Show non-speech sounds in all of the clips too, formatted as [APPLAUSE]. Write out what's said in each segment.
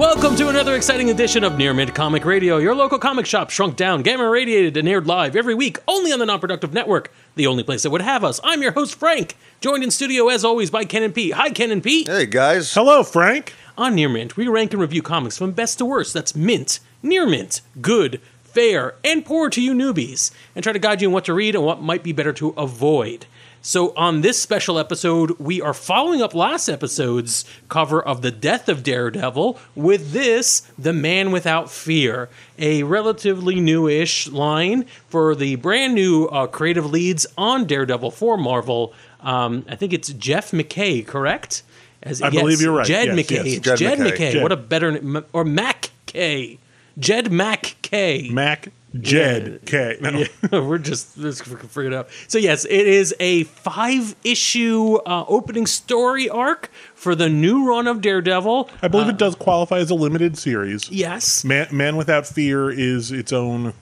Welcome to another exciting edition of Near Mint Comic Radio, your local comic shop shrunk down, gamma radiated, and aired live every week only on the Non Productive Network, the only place that would have us. I'm your host, Frank, joined in studio as always by Ken and Pete. Hi, Ken and Pete. Hey guys. Hello, Frank. On Near Mint, we rank and review comics from best to worst. That's mint, near mint, good, fair, and poor to you newbies, and try to guide you in what to read and what might be better to avoid. So, on this special episode, we are following up last episode's cover of The Death of Daredevil with this, The Man Without Fear, a relatively newish line for the brand new uh, creative leads on Daredevil for Marvel. Um, I think it's Jeff MacKay, correct? As, I believe you're right. Jed Yes, MacKay. yes. It's Jed Jed, MacKay. MacKay. Jed. What a better n- or Mac K. Jed Mac K. Mac Jed K. No. Yeah, [LAUGHS] we're just let's figure it out. So yes, it is a five issue uh, opening story arc for the new run of Daredevil. I believe it does qualify as a limited series. Yes, Man, Man Without Fear is its own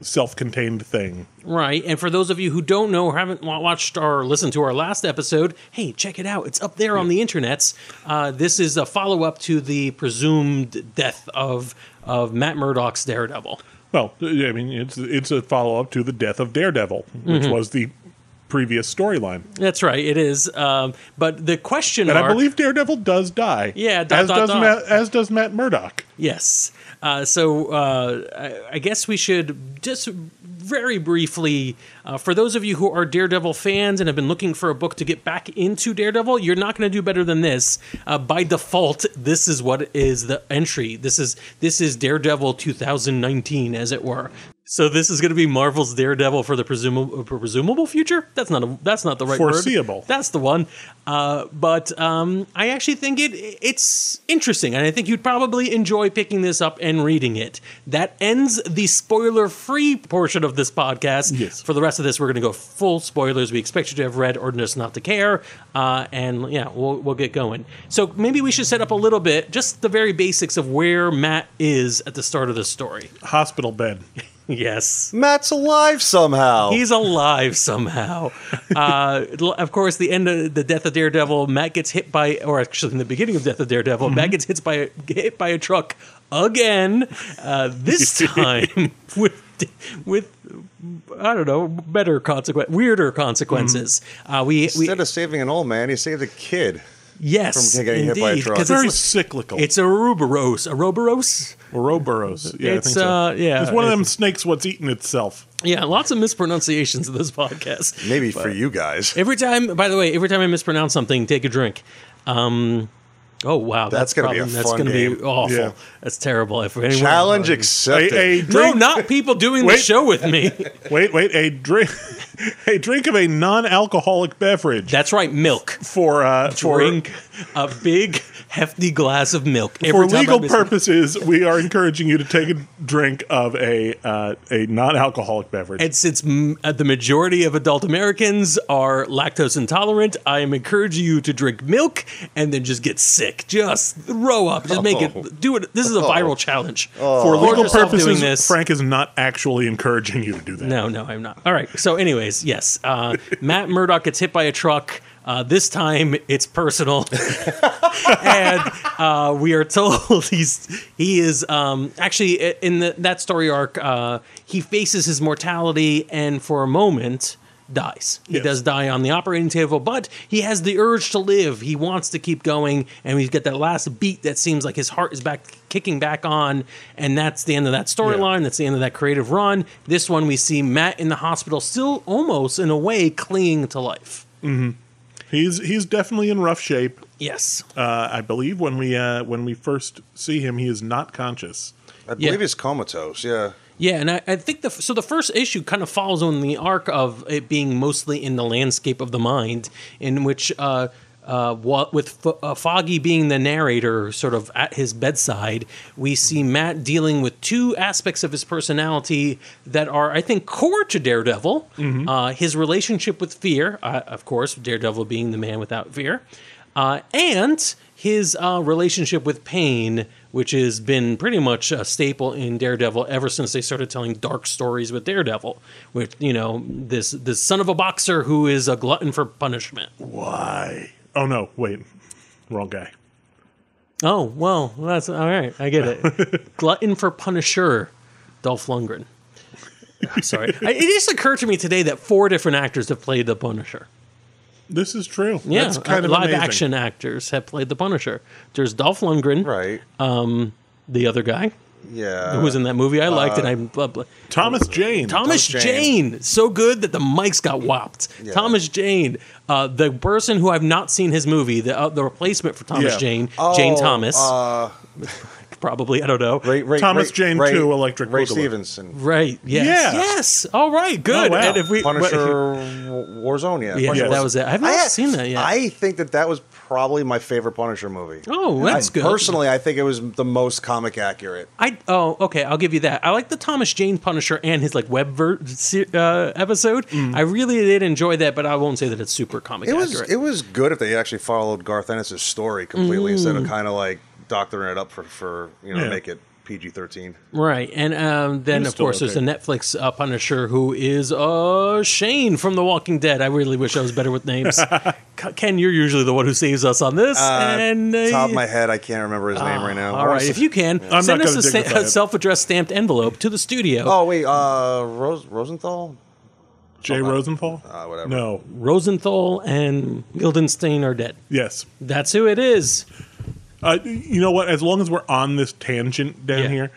self-contained thing. right. And for those of you who don't know or haven't watched or listened to our last episode, hey, check it out. It's up there on the internets. Uh, this is a follow up to the presumed death of of Matt Murdock's Daredevil. Well, I mean, it's it's a follow-up to the death of Daredevil, which Mm-hmm. was the previous storyline. That's right. It is. Um, but the question And I believe Daredevil does die. Yeah, dot, as dot, does dot. Matt, as does Matt Murdock. Yes. Uh, so uh, I, I guess we should just very briefly, uh, for those of you who are Daredevil fans and have been looking for a book to get back into Daredevil, you're not going to do better than this. Uh, by default, this is what is the entry. This is this is Daredevil 2019, as it were. So this is going to be Marvel's Daredevil for the presumable presumable future. That's not a that's not the right word. Foreseeable. That's the one. Uh, but um, I actually think it it's interesting, and I think you'd probably enjoy picking this up and reading it. That ends the spoiler-free portion of this podcast. Yes. For the rest of this, we're going to go full spoilers. We expect you to have read or just not to care, uh, and yeah, we'll we'll get going. So maybe we should set up a little bit, just the very basics of where Matt is at the start of the story. Hospital bed. [LAUGHS] yes. Matt's alive somehow. He's alive somehow. Uh, of course, the end of the death of Daredevil, Matt gets hit by, or actually in the beginning of Death of Daredevil, Matt gets hit by a, hit by a truck again. Uh, this [LAUGHS] time with with I don't know better consequence, weirder consequences. Uh, we we Instead of saving an old man, he saved a kid. Yes, from getting hit by a indeed, truck. 'cause Very it's, cyclical. it's a Ouroboros, a Ouroboros. Ouroboros. Yeah, It's, I think so. uh, yeah, It's one of them snakes what's eating itself. Yeah, lots of mispronunciations in this podcast. Maybe for you guys. Every time, by the way, every time I mispronounce something, take a drink. Um, oh wow, That's gonna be a that's gonna be awful. Yeah. That's terrible. If anyone, Challenge A, accepted. a No, drink, not people doing the show with me. [LAUGHS] wait, wait. A drink, [LAUGHS] a drink of a non-alcoholic beverage That's right, milk. for uh, for Drink a big hefty glass of milk. for time legal purposes, we are encouraging you to take a drink of a uh, a non-alcoholic beverage. And since mm, uh, the majority of adult Americans are lactose intolerant, I am encouraging you to drink milk and then just get sick. Just throw up. Just make Oh. it. Do it. This is a viral challenge. for Record legal yourself doing purposes, this. Frank is not actually encouraging you to do that. No, no, I'm not. All right. So, anyways, yes, uh, Matt Murdock gets hit by a truck. Uh, this time it's personal, [LAUGHS] and uh, we are told [LAUGHS] he's he is um, actually in the, that story arc. Uh, he faces his mortality, and for a moment dies. He Yes. does die on the operating table, but he has the urge to live. He wants to keep going, and we get that last beat that seems like his heart is back kicking back on, and that's the end of that storyline. That's the end of that creative run. This one we see Matt in the hospital, still almost in a way clinging to life. He's he's definitely in rough shape. Yes. Uh, I believe when we uh, when we first see him, he is not conscious. I believe Yeah. he's comatose. Yeah. Yeah, and I, I think the so the first issue kind of follows on the arc of it being mostly in the landscape of the mind, in which uh, uh, what with F- uh, Foggy being the narrator, sort of at his bedside, we see Matt dealing with two aspects of his personality that are, I think, core to Daredevil. Uh, his relationship with fear, uh, of course, Daredevil being the man without fear, uh, and his uh, relationship with pain, which has been pretty much a staple in Daredevil ever since they started telling dark stories with Daredevil, with you know this this son of a boxer who is a glutton for punishment. Why? Oh no! Wait, wrong guy. Oh well, that's all right. I get it. [LAUGHS] Glutton for Punisher, Dolph Lundgren. Ah, Sorry, I, it just occurred to me today that four different actors have played the Punisher. This is true. Yeah, That's kind uh, of live amazing. action actors have played the Punisher. There's Dolph Lundgren, Right. the other guy yeah. who was in that movie I liked, it. I blah, blah. Thomas Jane. Thomas Thomas Jane. Jane. so good that the mics got whopped. Yeah. Thomas Jane, uh, the person who I've not seen his movie, the uh, the replacement for Thomas Yeah. Jane, Jane Oh, Thomas, Uh, probably I don't know. Ray, Ray, Thomas Ray- Jane Ray, 2, Electric Ray Boogaloo. Stevenson. Right? Yes. Yeah. Yes. All right. Good. Oh, wow. And if we, Punisher Warzone, yeah. Yeah, Punisher that Warzone. was it. I have not I- seen that yet. I think that that was probably my favorite Punisher movie. Oh, that's I- good. Personally, I think it was the most comic accurate. I oh okay, I'll give you that. I like the Thomas Jane Punisher and his like web ver- uh, episode. I really did enjoy that, but I won't say that it's super comic It was it was good if they actually followed Garth Ennis' story completely instead of kind of like doctoring it up for for you know Yeah. make it PG thirteen. right, and um, then of still course there's okay. a Netflix uh, Punisher who is uh, Shane from The Walking Dead. I really wish I was better with names. [LAUGHS] Ken, you're usually the one who saves us on this. and uh, Top of my head, I can't remember his name right now. all right, if you can, I'm send us a, sta- a self-addressed stamped envelope to the studio. Oh wait, uh, Rose Rosenthal. Jay Rosenthal? Uh, whatever. No. Rosenthal and Guildenstein are dead. Yes. That's who it is. Uh, you know what? As long as we're on this tangent down Yeah. here,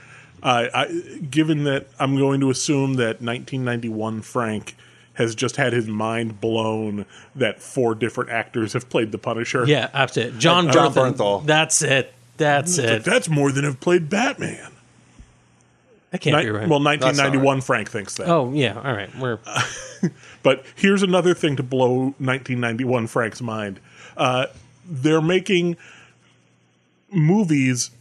uh, I, given that I'm going to assume that 1991 Frank has just had his mind blown that four different actors have played the Punisher. Yeah, that's it. Jon Jon Bernthal. Bernthal. That's it. That's It's like, it. that's more than have played Batman. That can't Ni- be right. Well, not 1991 Frank thinks that. oh yeah. All right. We're [LAUGHS] But here's another thing to blow 1991 Frank's mind. Uh, they're making movies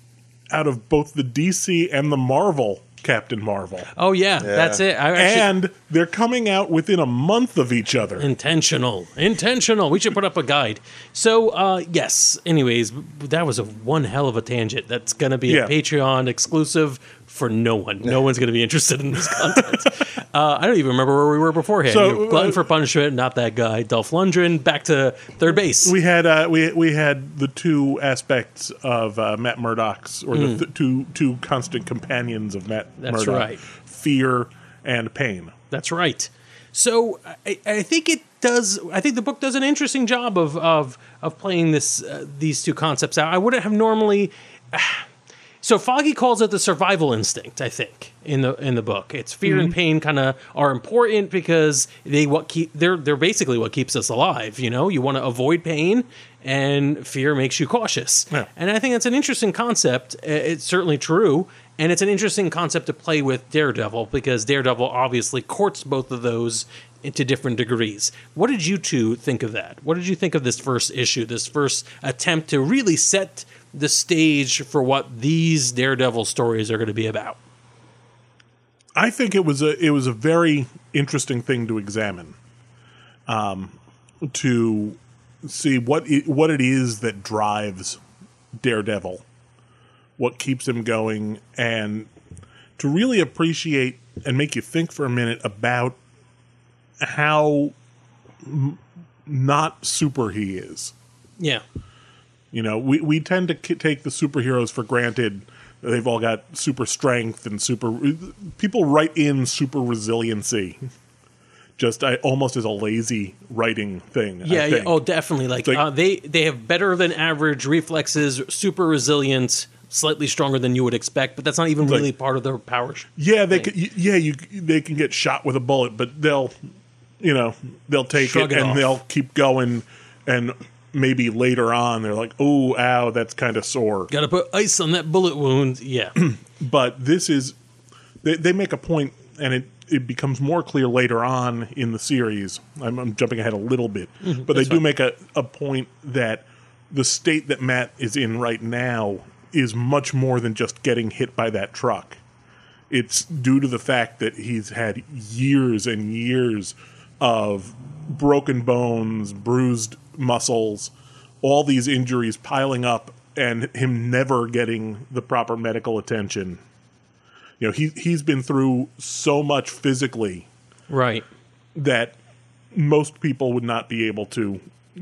out of both the DC and the Marvel Captain Marvel. oh yeah, That's it. I actually, and they're coming out within a month of each other. intentional. Intentional. We should put up a guide. So uh, yes. Anyways, that was a one hell of a tangent. That's gonna be Yeah. a Patreon exclusive for no one. No one's gonna be interested in this content. [LAUGHS] uh, I don't even remember where we were beforehand. So, You know, Glutton uh, for punishment. Not that guy. Dolph Lundgren. Back to third base. we had uh, we we had the two aspects of uh, Matt Murdock's, or the th- two two constant companions of Matt. That's Murdock: right. fear and pain. That's right. So I, I think it does. I think the book does an interesting job of of of playing this uh, these two concepts out. I wouldn't have normally. So Foggy calls it the survival instinct. I think in the in the book, it's fear and mm-hmm. pain kind of are important because they what keep they're they're basically what keeps us alive. You know, you want to avoid pain, and fear makes you cautious. Yeah. And I think that's an interesting concept. It's certainly true. And it's an interesting concept to play with Daredevil because Daredevil obviously courts both of those to different degrees. What did you two think of that? What did you think of this first issue, this first attempt to really set the stage for what these Daredevil stories are going to be about? I think it was a it was a very interesting thing to examine, um, to see what it, what it is that drives Daredevil, what keeps him going, and to really appreciate and make you think for a minute about how m- not super he is. Yeah. You know, we, we tend to k- take the superheroes for granted. They've all got super strength and super. People write in super resiliency, just I, almost as a lazy writing thing. Yeah, yeah. Oh, definitely. Like, Like- uh, they they have better than average reflexes, super resilient, slightly stronger than you would expect, but that's not even Like- really part of their power. yeah, they thing. could, yeah, you they can get shot with a bullet, but they'll, you know, they'll take Shrug it it and they'll keep going, and maybe later on they're like, oh, ow, that's kind of sore. Got to put ice on that bullet wound. Yeah. [CLEARS THROAT] but this is they, they make a point and it, it becomes more clear later on in the series i'm, I'm jumping ahead a little bit mm-hmm. but they do make a, a point that the state that matt is in right now is much more than just getting hit by that truck it's due to the fact that he's had years and years of broken bones bruised muscles all these injuries piling up and him never getting the proper medical attention. You know, he he's been through so much physically right. that most people would not be able to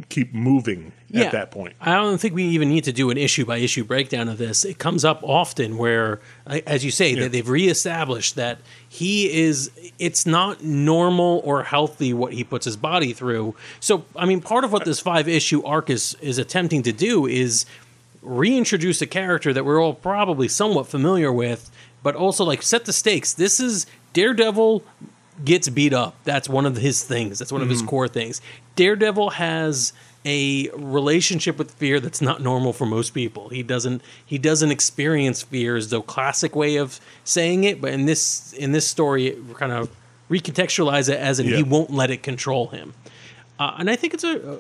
keep moving at that point. I don't think we even need to do an issue by issue breakdown of this. It comes up often where, as you say, Yeah. that they've reestablished that he is. It's not normal or healthy what he puts his body through. So, I mean, part of what this five issue arc is is attempting to do is reintroduce a character that we're all probably somewhat familiar with, but also like set the stakes. This is Daredevil gets beat up. That's one of his things. That's one of his core things. Daredevil has a relationship with fear that's not normal for most people. He doesn't he doesn't experience fear as the classic way of saying it, but in this in this story it we're kind of recontextualize it as in Yeah. he won't let it control him. Uh, and I think it's a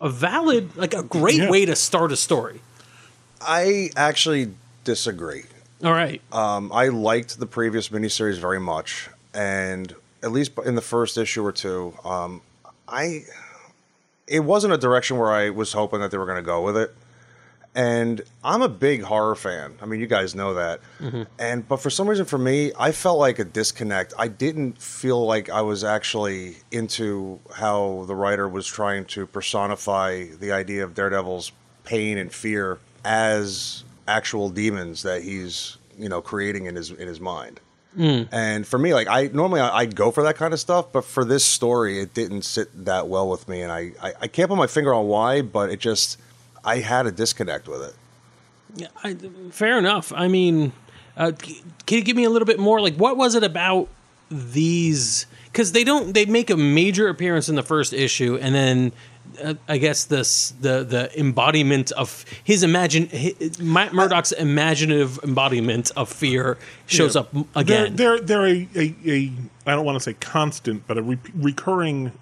a valid like a great Yeah. way to start a story. I actually disagree. All right. Um, I liked the previous miniseries very much, and at least in the first issue or two, um, I it wasn't a direction where I was hoping that they were going to go with it. And I'm a big horror fan. I mean, you guys know that. And but for some reason, for me, I felt like a disconnect. I didn't feel like I was actually into how the writer was trying to personify the idea of Daredevil's pain and fear as actual demons that he's you know creating in his in his mind. And for me, like I normally I, I'd go for that kind of stuff, but for this story, it didn't sit that well with me, and I, I I can't put my finger on why, but it just I had a disconnect with it. Yeah, I, fair enough. I mean, uh, can you give me a little bit more? Like, what was it about these? Because they don't. They make a major appearance in the first issue, and then uh, I guess this the the embodiment of his imagine hi- Matt Murdock's imaginative embodiment of fear shows Yeah. up again. They're they're, they're a, a, a I don't want to say constant, but a re- recurring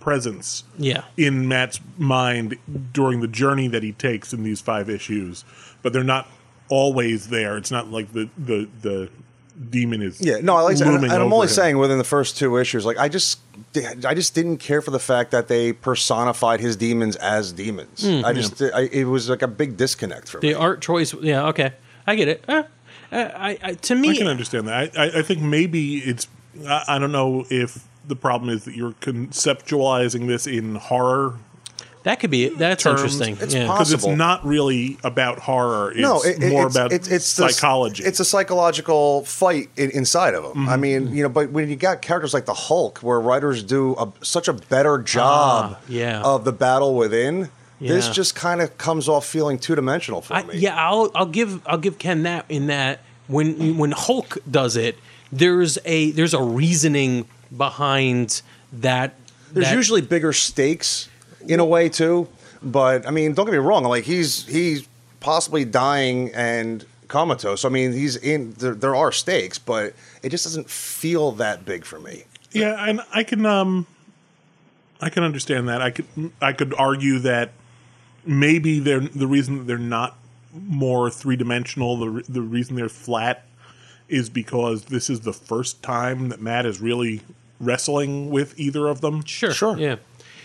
presence yeah, in Matt's mind during the journey that he takes in these five issues. But they're not always there. It's not like the the the demon is Yeah, no, I like, and, and I'm only him. saying within the first two issues, like I just, I just didn't care for the fact that they personified his demons as demons. I just, I, it was like a big disconnect for the me. art choice. Yeah, okay, I get it. Uh, I, I, to me, I can understand that. I, I, I think maybe it's. I, I don't know if the problem is that you're conceptualizing this in horror that could be it. That's terms. interesting. It's yeah. possible. because it's not really about horror. It's no, it, it- more it's, about it's, it's the- psychology. it's a psychological fight in, inside of them. Mm-hmm. I mean, you know, but when you got characters like the Hulk, where writers do a, such a better job Ah, yeah. of the battle within, this just kind of comes off feeling two dimensional for I, me. yeah, I'll I'll give I'll give Ken that in that when when Hulk does it, there's a there's a reasoning behind that. There's that- usually bigger stakes in a way too. But I mean, don't get me wrong. Like he's he's possibly dying and comatose. I mean, he's in. There, there are stakes, but it just doesn't feel that big for me. Yeah, and I can um I can understand that. I could I could argue that maybe they're the reason that they're not more three dimensional, the the reason they're flat is because this is the first time that Matt is really wrestling with either of them. sure Sure. yeah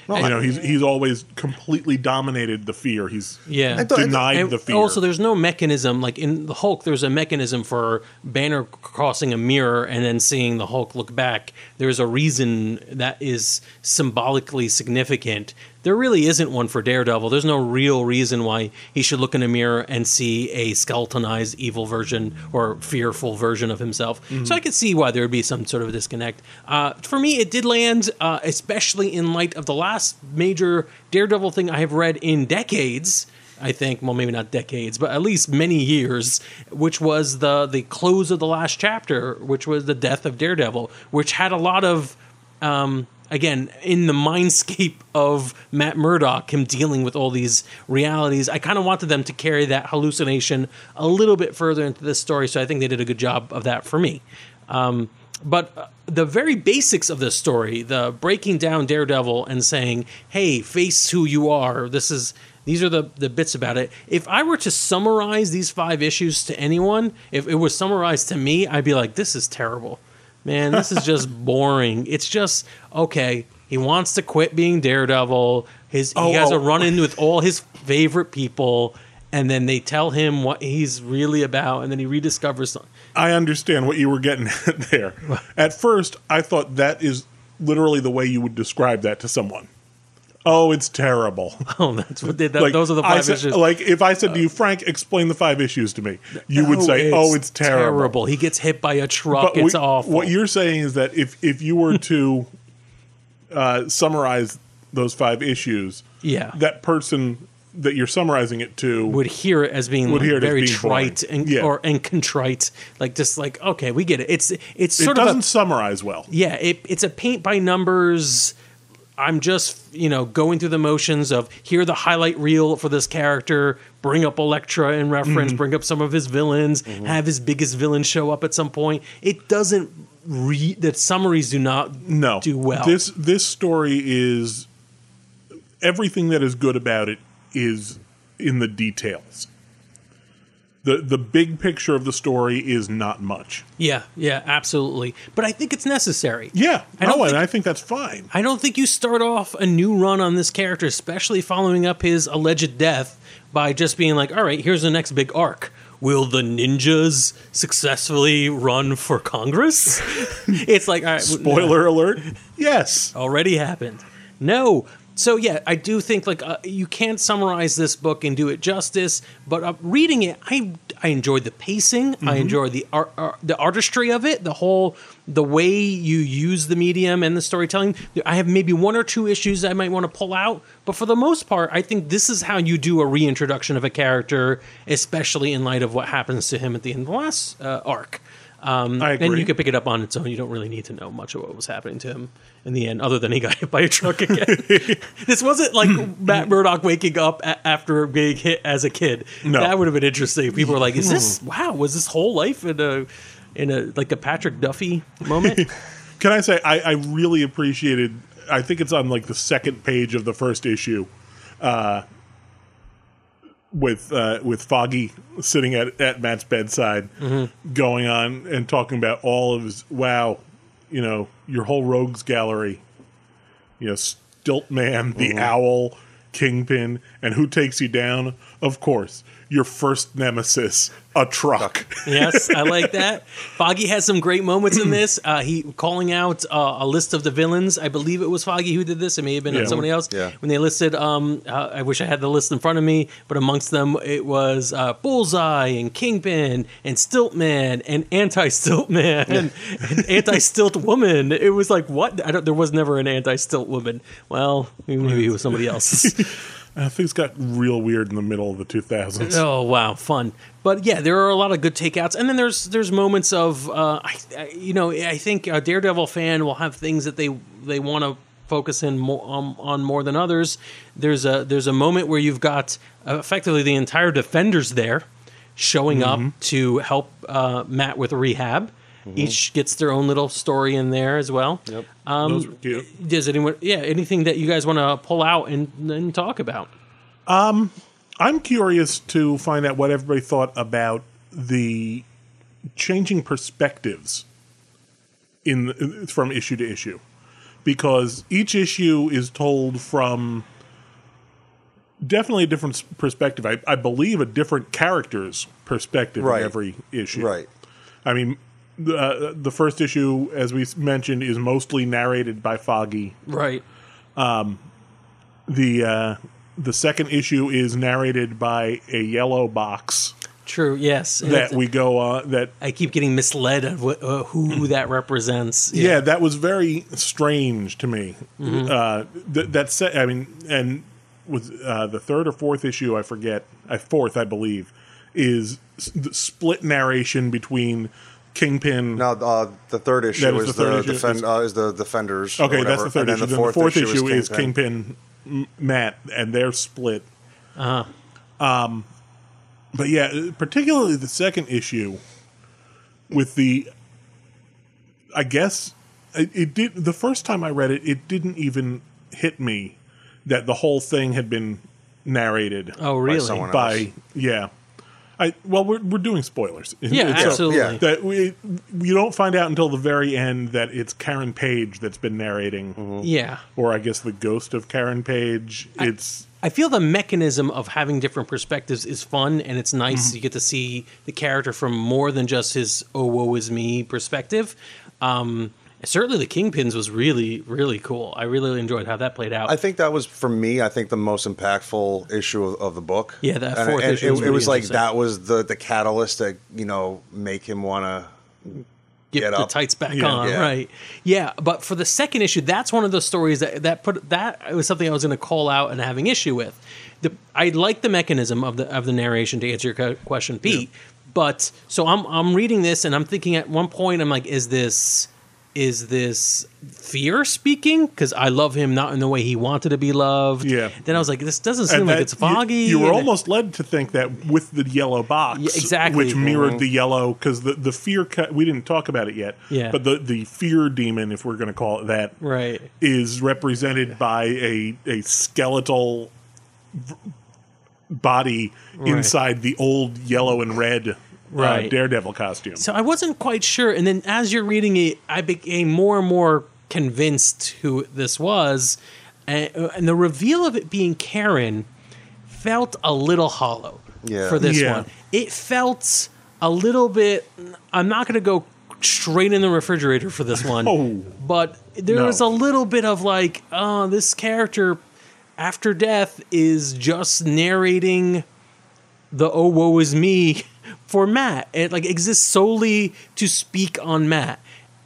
You know, he's he's always completely dominated the fear. He's yeah. I thought- denied And the fear. Also, there's no mechanism like in the Hulk. There's a mechanism for Banner crossing a mirror and then seeing the Hulk look back. There's a reason that is symbolically significant. There really isn't one for Daredevil. There's no real reason why he should look in a mirror and see a skeletonized evil version or fearful version of himself. So I could see why there would be some sort of disconnect. Uh, for me, it did land, uh, especially in light of the last major Daredevil thing I have read in decades. I think, well, maybe not decades, but at least many years, which was the the close of the last chapter, which was the death of Daredevil, which had a lot of, um, again, in the mindscape of Matt Murdock, him dealing with all these realities. I kind of wanted them to carry that hallucination a little bit further into this story, so I think they did a good job of that for me. Um, but uh, the very basics of this story, the breaking down Daredevil and saying, "Hey, face who you are. This is these are the the bits about it." If I were to summarize these five issues to anyone, if it was summarized to me, I'd be like, "This is terrible, man. This is just [LAUGHS] boring. It's just okay." He wants to quit being Daredevil. His Oh, he has oh. a run in with all his favorite people, and then they tell him what he's really about, and then he rediscovers something. I understand what you were getting [LAUGHS] at there. At first, I thought that is literally the way you would describe that to someone. Oh, it's terrible. [LAUGHS] Oh, that's what they, that, Like, those are the five said- issues. Like if I said to you, Frank, explain the five issues to me, you would No, say, "Oh, it's terrible." He gets hit by a truck. But it's what, awful. what you're saying is that if if you were to [LAUGHS] uh, summarize those five issues, Yeah. that person that you're summarizing it to would hear it as being Would like hear it as very being trite boring. and Yeah. or and contrite, like just like okay, we get it. It's it's it sort of doesn't a, summarize well. yeah, it, it's a paint by numbers. I'm just you know going through the motions of here the highlight reel for this character, bring up Elektra in reference, Mm-hmm. bring up some of his villains, have his biggest villain show up at some point. It doesn't read that summaries do not No, do well. This this story is everything that is good about it is in the details. The The big picture of the story is not much. yeah, yeah, absolutely. But I think it's necessary. Yeah, I no, oh, think- and I think that's fine. I don't think you start off a new run on this character, especially following up his alleged death, by just being like, all right, here's the next big arc. Will the ninjas successfully run for Congress? [LAUGHS] it's like, all right, Spoiler alert. Yes. already happened. No. So yeah, I do think like uh, you can't summarize this book and do it justice. But uh, reading it, I I enjoyed the pacing. I enjoyed the art, uh, the artistry of it. The whole the way you use the medium and the storytelling. I have maybe one or two issues I might want to pull out, but for the most part, I think this is how you do a reintroduction of a character, especially in light of what happens to him at the end of the last uh, arc. Um, And you can pick it up on its own. You don't really need to know much of what was happening to him in the end, other than he got hit by a truck again. [LAUGHS] this wasn't like Matt Murdock waking up a- after being hit as a kid. No. That would have been interesting. People were like, "Is this wow? Was this whole life in a in a like a Patrick Duffy moment?" [LAUGHS] Can I say I, I really appreciated? I think it's on like the second page of the first issue, uh, with uh, with Foggy sitting at at Matt's bedside, going on and talking about all of his wow, you know, your whole rogues gallery, you know, Stiltman, the Owl, Kingpin, and who takes you down? Of course, your first nemesis, a truck. yes, I like that. Foggy has some great moments in [CLEARS THROAT] this. Uh, he calling out uh, a list of the villains. I believe it was Foggy who did this. It may have been Yeah. somebody else. Yeah. When they listed, um, uh, I wish I had the list in front of me, but amongst them it was uh, Bullseye and Kingpin and Stiltman and Anti-Stiltman and, and Anti-Stilt Woman. It was like what? I don't. There was never an Anti-Stilt Woman. Well, maybe it was somebody else. [LAUGHS] Uh, things got real weird in the middle of the 2000s. Oh wow, fun! But yeah, there are a lot of good takeouts, and then there's there's moments of uh, I, I, you know I think a Daredevil fan will have things that they they want to focus in more um, on more than others. There's a there's a moment where you've got uh, effectively the entire Defenders there showing Mm-hmm. up to help uh, Matt with rehab. Each gets their own little story in there as well. Yep. Um, Those were cute. Does anyone? Yeah, anything that you guys want to pull out and, and talk about? I'm curious to find out what everybody thought about the changing perspectives in from issue to issue, because each issue is told from definitely a different perspective. I, I believe a different character's perspective Right. in every issue. Right. I mean, the uh, the first issue, as we mentioned, is mostly narrated by Foggy. Right. Um, The uh, the second issue is narrated by a yellow box True. Yes. That we go uh, that I keep getting misled of what, uh, who that represents. yeah. that was very strange to me Mm-hmm. uh, th- that set i mean and with uh, the third or fourth issue i forget uh, fourth i believe is s- the split narration between kingpin Now, uh, the third issue That is is the the, third issue. defend, uh, is the defenders. okay that's the third and issue then then the fourth, issue, is kingpin, M- matt and they're split Uh-huh. um but yeah particularly the second issue with the i guess it, it did the first time i read it it didn't even hit me that the whole thing had been narrated Oh, really? someone else. by yeah i well we're, we're doing spoilers Yeah, So- absolutely. yeah. that we you don't find out until the very end that it's Karen Page that's been narrating, Mm-hmm. Yeah. or I guess the ghost of Karen Page. It's I feel the mechanism of having different perspectives is fun and it's nice. Mm-hmm. You get to see the character from more than just his "oh woe is me" perspective. Um, certainly the Kingpins was really really cool. I really enjoyed how that played out. I think that was for me. I think the most impactful issue of, of the book. Yeah, that fourth and issue It, was it was like that was the the catalyst that you know make him want to. get, get the tights back Yeah. on, Yeah. right? Yeah, but for the second issue, that's one of those stories that that put that was something I was going to call out and having issue with. The I like the mechanism of the of the narration to answer your question, Pete. But so I'm I'm reading this and I'm thinking at one point I'm like, is this is this fear speaking? Because I love him not in the way he wanted to be loved. Yeah. Then I was like, this doesn't seem And like that- it's foggy. You, you were and- almost led to think that with the yellow box, Yeah, exactly. which mirrored mm-hmm. the yellow, because the the fear cut. We didn't talk about it yet. Yeah. But the the fear demon, if we're going to call it that, right. is represented by a a skeletal v- body Right. inside the old yellow and red uh, Right. Daredevil costume. So I wasn't quite sure, and then as you're reading it, I became more and more convinced who this was, and, and the reveal of it being Karen felt a little hollow Yeah. for this Yeah. one. It felt a little bit. I'm not going to go straight in the refrigerator for this one, [LAUGHS] Oh. but there No. was a little bit of like, oh, this character after death is just narrating the oh woe is me for Matt. It like exists solely to speak on Matt.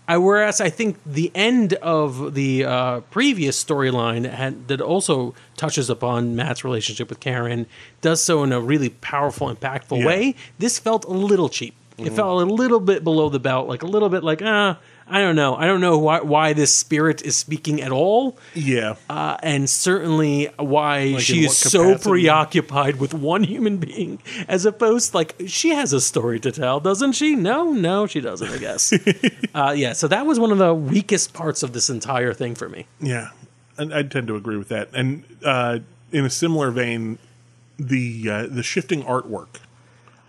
I, whereas I think the end of the uh, previous storyline that, that also touches upon Matt's relationship with Karen does so in a really powerful, impactful Yeah. way. This felt a little cheap. It felt a little bit below the belt, like a little bit like, ah, I don't know. I don't know why, why this spirit is speaking at all yeah. uh, and certainly why Like she is so preoccupied with one human being as opposed like she has a story to tell doesn't she no no she doesn't i guess [LAUGHS] uh, yeah so that was one of the weakest parts of this entire thing for me Yeah, and I tend to agree with that. And uh, in a similar vein, the uh, the shifting artwork.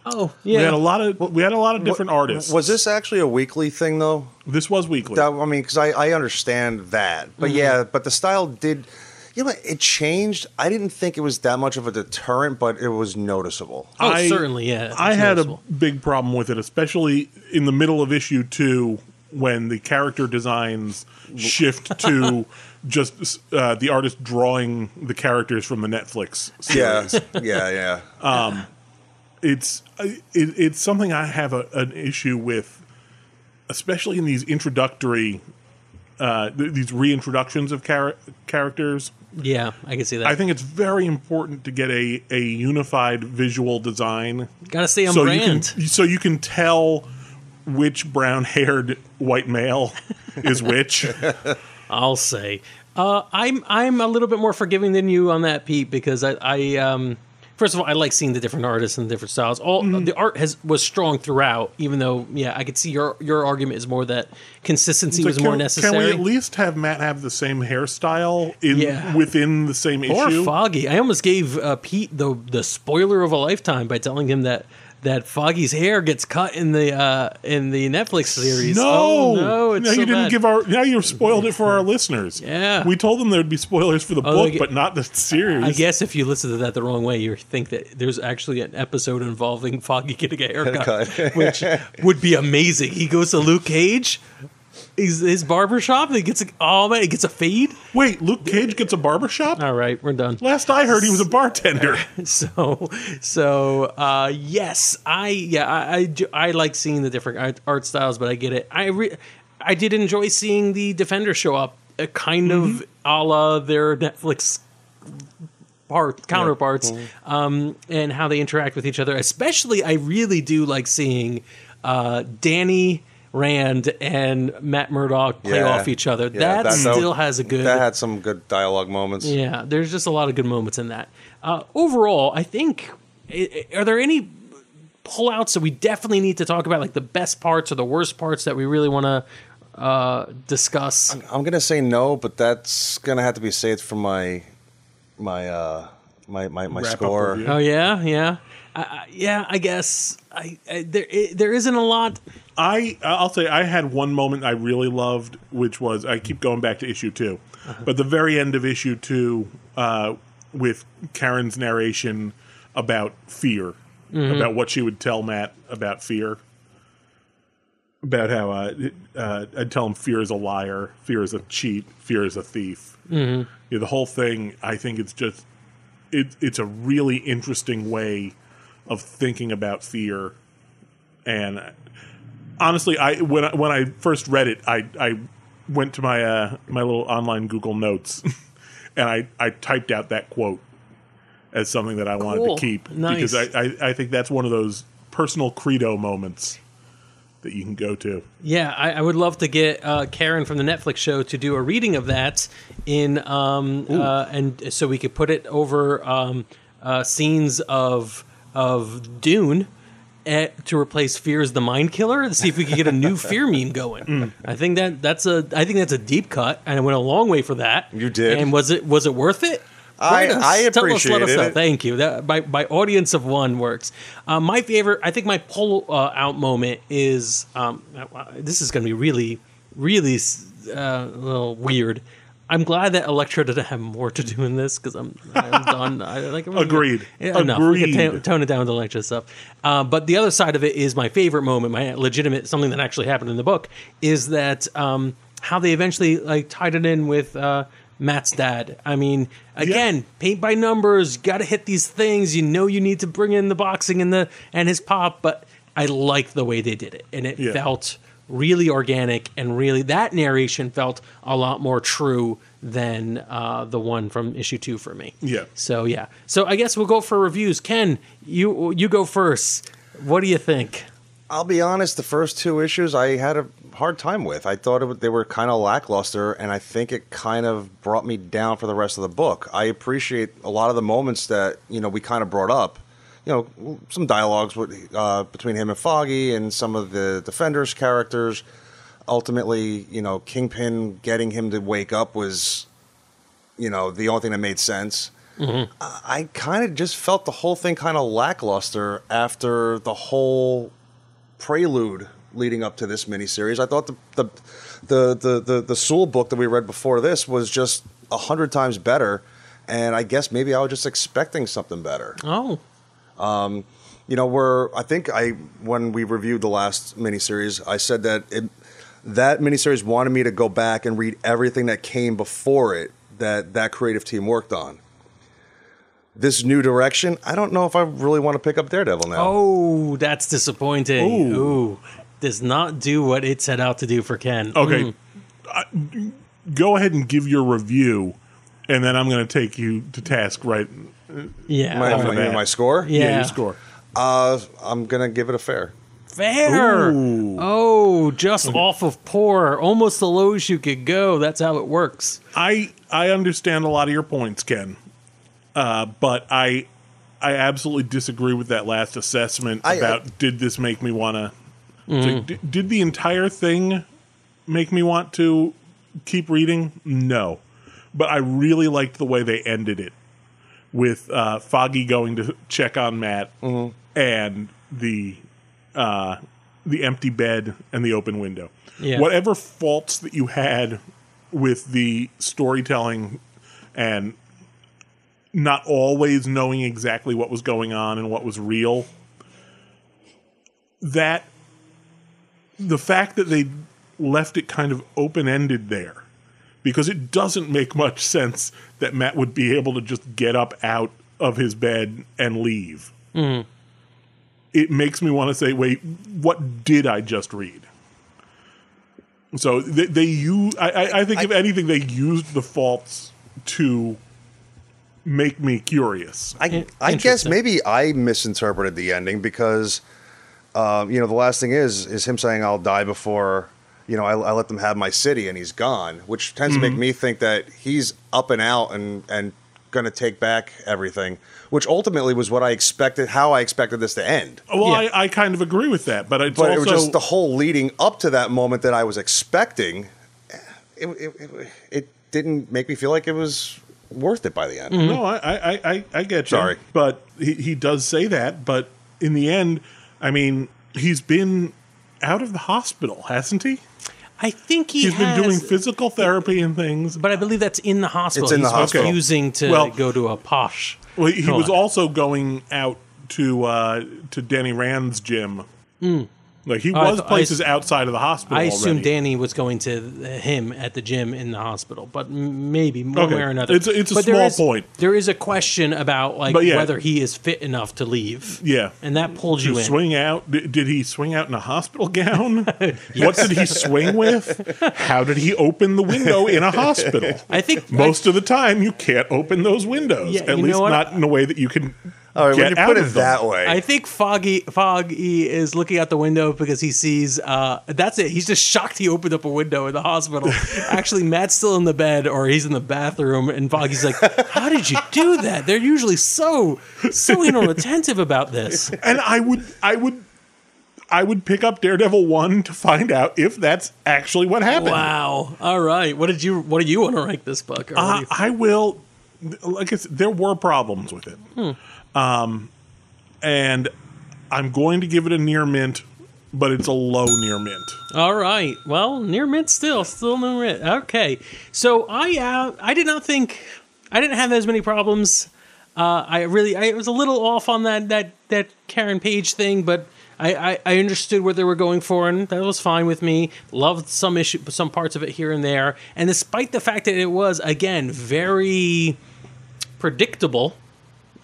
Oh We had yeah a lot of we had a lot of different artists. Was this actually a weekly thing though? this was weekly? That, I mean, because I, I understand that, but Mm-hmm. yeah, but the style did. You know, what, it changed. I didn't think it was that much of a deterrent, but it was noticeable. oh I- certainly yeah I it's had a noticeable. big problem with it, especially in the middle of issue two when the character designs shift [LAUGHS] to just uh, the artist drawing the characters from the Netflix series. Yeah, series. [LAUGHS] yeah, yeah. It's it, it's something I have a, an issue with, especially in these introductory, uh, th- these reintroductions of char- characters. yeah i can see that I think it's very important to get a, a unified visual design, gotta stay on so brand you can so you can tell which brown haired white male [LAUGHS] is which. I'll say. Uh, I'm I'm a little bit more forgiving than you on that, Pete, because I, I um, first of all I like seeing the different artists and the different styles. All Mm-hmm. the art has was strong throughout, even though yeah, I could see your your argument is more that consistency So was can, more can we at least have Matt have the same hairstyle in Yeah. within the same issue. or? Foggy. I almost gave uh, Pete the the spoiler of a lifetime by telling him that that Foggy's hair gets cut in the uh, in the Netflix series. No, oh, no, it's now so you didn't bad. give our. Now you've spoiled it for our listeners. Yeah. we told them there would be spoilers for the Oh, book, they- but not the series. I guess if you listen to that the wrong way, you think that there's actually an episode involving Foggy getting a haircut, which would be amazing. He goes to Luke Cage, he's his barber shop, he gets a, oh man, he gets a fade. Wait, Luke Cage gets a barbershop? All right, we're done. Last I heard, he was a bartender. [LAUGHS] So, so uh, yes, I yeah, I, I do- I like seeing the different art, art styles, but I get it. I re- I did enjoy seeing the Defender show up, uh, kind of a la their Netflix part counterparts, um, and how they interact with each other. Especially, I really do like seeing uh, Danny. Rand and Matt Murdock play Yeah. off each other. That, that- that- still has a good. That had some good dialogue moments. Yeah, there's just a lot of good moments in that. Uh, overall, I think, i- i- are there any pullouts that we definitely need to talk about, like the best parts or the worst parts that we really want to uh, discuss? I'm gonna say no, but that's gonna have to be saved for my my uh my my, my score. Oh yeah, yeah, I I- yeah. I guess I, I there i there isn't a lot. I I'll say I had one moment I really loved, which was I keep going back to issue 2 but the very end of issue two, uh, with Karen's narration about fear, about what she would tell Matt about fear. about how uh, uh, I'd tell him fear is a liar, fear is a cheat, fear is a thief. Mm-hmm. Yeah, the whole thing, I think it's just it, it's a really interesting way of thinking about fear. And honestly, I when I, when I first read it, I I went to my uh, my little online Google Notes [LAUGHS] and I I typed out that quote as something that I wanted to keep Nice. because I, I I think that's one of those personal credo moments that you can go to. Yeah, I, I would love to get uh, Karen from the Netflix show to do a reading of that in, um, uh, and so we could put it over um, uh, scenes of of Dune. At, to replace Fear as the Mind Killer, to see if we could get a new [LAUGHS] Fear meme going. Mm. I think that that's a I think that's a deep cut, and I went a long way for that. You did. and was it was it worth it? I- Write us. I Tell us, let us appreciated know. it. Thank you. That my my audience of one works. Uh, my favorite, I think, my pull uh, out moment is um, uh, this is going to be really, really uh, a little weird. I'm glad that Elektra didn't have more to do in this because I'm, I'm [LAUGHS] done. I, like I'm- Agreed. Yeah, enough. We can ta- Agreed. tone it down with Elektra stuff. Uh, but the other side of it is my favorite moment, my legitimate something that actually happened in the book is that um, how they eventually like tied it in with uh, Matt's dad. I mean, again, paint by numbers. Got to hit these things. You know, you need to bring in the boxing and the and his pop. But I like the way they did it, and it Yeah. felt really organic and really that narration felt a lot more true than uh, the one from issue two for me. Yeah. So yeah. So I guess we'll go for reviews. Ken, you you go first. What do you think? I'll be honest. The first two issues I had a hard time with. I thought it, they were kind of lackluster, and I think it kind of brought me down for the rest of the book. I appreciate a lot of the moments that you know we kind of brought up. You know, some dialogues with, uh, between him and Foggy, and some of the Defenders characters. Ultimately, you know, Kingpin getting him to wake up was, you know, the only thing that made sense. I, I kind of just felt the whole thing kind of lackluster after the whole prelude leading up to this miniseries. I thought the the the the the, the Soule book that we read before this was just a hundred times better, and I guess maybe I was just expecting something better. Oh, um, You know, where I think I when we reviewed the last miniseries, I said that it, that miniseries wanted me to go back and read everything that came before it that that creative team worked on. This new direction, I don't know if I really want to pick up Daredevil now. oh, that's disappointing. Ooh. Ooh. Does not do what it set out to do for Ken. Okay, I- go ahead and give your review, and then I'm going to take you to task. Right? Yeah, my, off my, bat. my score? Yeah. your score. Uh, I'm gonna give it a fair. fair. Ooh. Oh, just off of poor, almost the lowest you could go. That's how it works. I I understand a lot of your points, Ken, uh, but I I absolutely disagree with that last assessment I- about did this make me want to. Did, did the entire thing make me want to keep reading? No, but I really liked the way they ended it with uh, Foggy going to check on Matt and the uh, the empty bed and the open window. Yeah. Whatever faults that you had with the storytelling and not always knowing exactly what was going on and what was real, that the fact that they left it kind of open ended there because it doesn't make much sense that Matt would be able to just get up out of his bed and leave. Mm-hmm. It makes me want to say, wait, what did I just read? So they, they use. I, I, I think if anything, they used the faults to make me curious. I, I guess maybe I misinterpreted the ending because, um, you know, the last thing is is him saying I'll die before, you know, I, I let them have my city and he's gone, which tends to make me think that he's up and out and and going to take back everything, which ultimately was what I expected, how I expected this to end. Well, Yeah. I, I kind of agree with that, but it's But also it was just the whole leading up to that moment that I was expecting. It, it, it, it didn't make me feel like it was worth it by the end. No, I, I, I, I get you. Sorry. but he, he does say that. But in the end, I mean, he's been out of the hospital, hasn't he? I think he He's has, been doing physical therapy and things. but I believe that's in the hospital. It's in the He's hospital. refusing to Well- go to a posh. Well, he, he was also going out to uh, to Danny Rand's gym Like he I was th- I places outside of the hospital. I assume. Danny was going to him at the gym in the hospital, but maybe one Okay. way or another. It's a- it's a But small is- point. There is a question about like yeah. whether he is fit enough to leave. Yeah. and that pulls you to in. swing out. Did, he swing out in a hospital gown? [LAUGHS] What did he swing with? How did he open the window in a hospital? I think Most of the time, you can't open those windows. Yeah, At least not in a way that you can All right, get when you put it them. that way, I think Foggy Foggy is looking out the window because he sees. Uh, that's it. He's just shocked he opened up a window in the hospital. [LAUGHS] Actually, Matt's still in the bed or he's in the bathroom, and Foggy's like, "How did you do that? They're usually so so inattentive about this." And I would, I would, I would pick up Daredevil one to find out if that's actually what happened. Wow. All right. What did you What do you want to rank this book? Or what do Uh, you- I will. Like I said, there were problems with it, um, and I'm going to give it a near mint, but it's a low near mint. All right. Well, near mint still, still near mint. Okay. So I uh, I did not think I didn't have as many problems. Uh, I really I was a little off on that that that Karen Page thing, but I, I, I understood what they were going for, and that was fine with me. Loved some issue, some parts of it here and there, and despite the fact that it was again very predictable.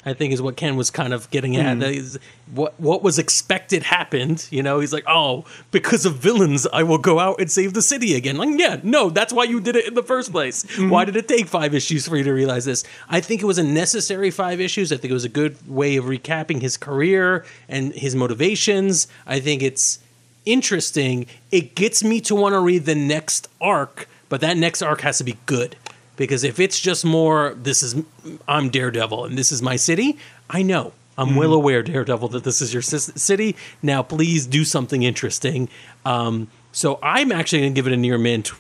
I think is what Ken was kind of getting at. Hmm. Is what what was expected happened. You know, he's like, oh, because of villains, I will go out and save the city again. Like, yeah, no, that's why you did it in the first place. Hmm. Why did it take five issues for you to realize this? I think it was a necessary five issues. I think it was a good way of recapping his career and his motivations. I think it's interesting. It gets me to want to read the next arc, but that next arc has to be good. Because if it's just more, this is I'm Daredevil and this is my city, I know. I'm well aware, Daredevil, that this is your city. Now, please do something interesting. Um, so I'm actually going to give it a near mint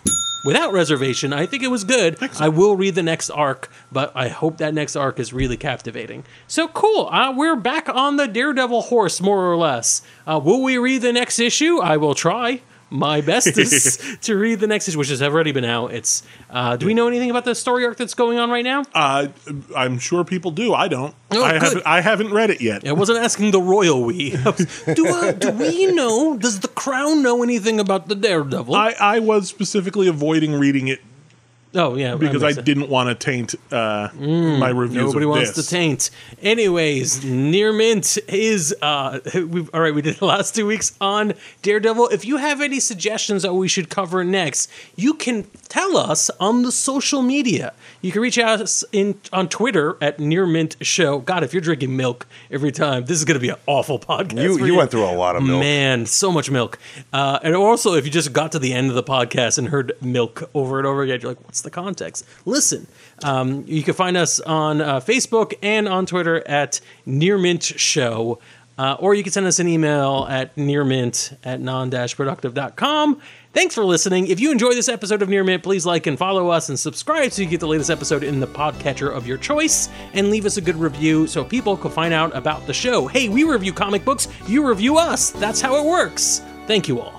without reservation. I think it was good. I will read the next arc, but I hope that next arc is really captivating. So cool. Uh, we're back on the Daredevil horse, more or less. Uh, will we read the next issue? I will try my bestest [LAUGHS] to read the next issue, which has already been out. It's. Uh, do we know anything about the story arc that's going on right now? Uh, I'm sure people do. I don't. Oh, I haven't. I haven't read it yet. I wasn't asking the royal we. [LAUGHS] [LAUGHS] do, uh, do we know? Does the crown know anything about the Daredevil? I, I was specifically avoiding reading it oh yeah, because I sense. didn't want to taint uh, my reviews. Nobody of wants this. to taint. Anyways, Near Mint is uh [LAUGHS] we've all right, we did the last two weeks on Daredevil. If you have any suggestions that we should cover next, you can tell us on the social media. You can reach us in on Twitter at Near Mint Show. God, if you're drinking milk every time, this is gonna be an awful podcast. You- for you went through a lot of milk. Man, so much milk. Uh, and also if you just got to the end of the podcast and heard milk over and over again, you're like, what's the context? Listen. Um, you can find us on uh, Facebook and on Twitter at Near Mint Show. Uh, or you can send us an email at nearmint at non-productive.com. Thanks for listening. If you enjoy this episode of Near Mint, please like and follow us and subscribe so you get the latest episode in the podcatcher of your choice. And leave us a good review so people can find out about the show. Hey, we review comic books, you review us. That's how it works. Thank you all.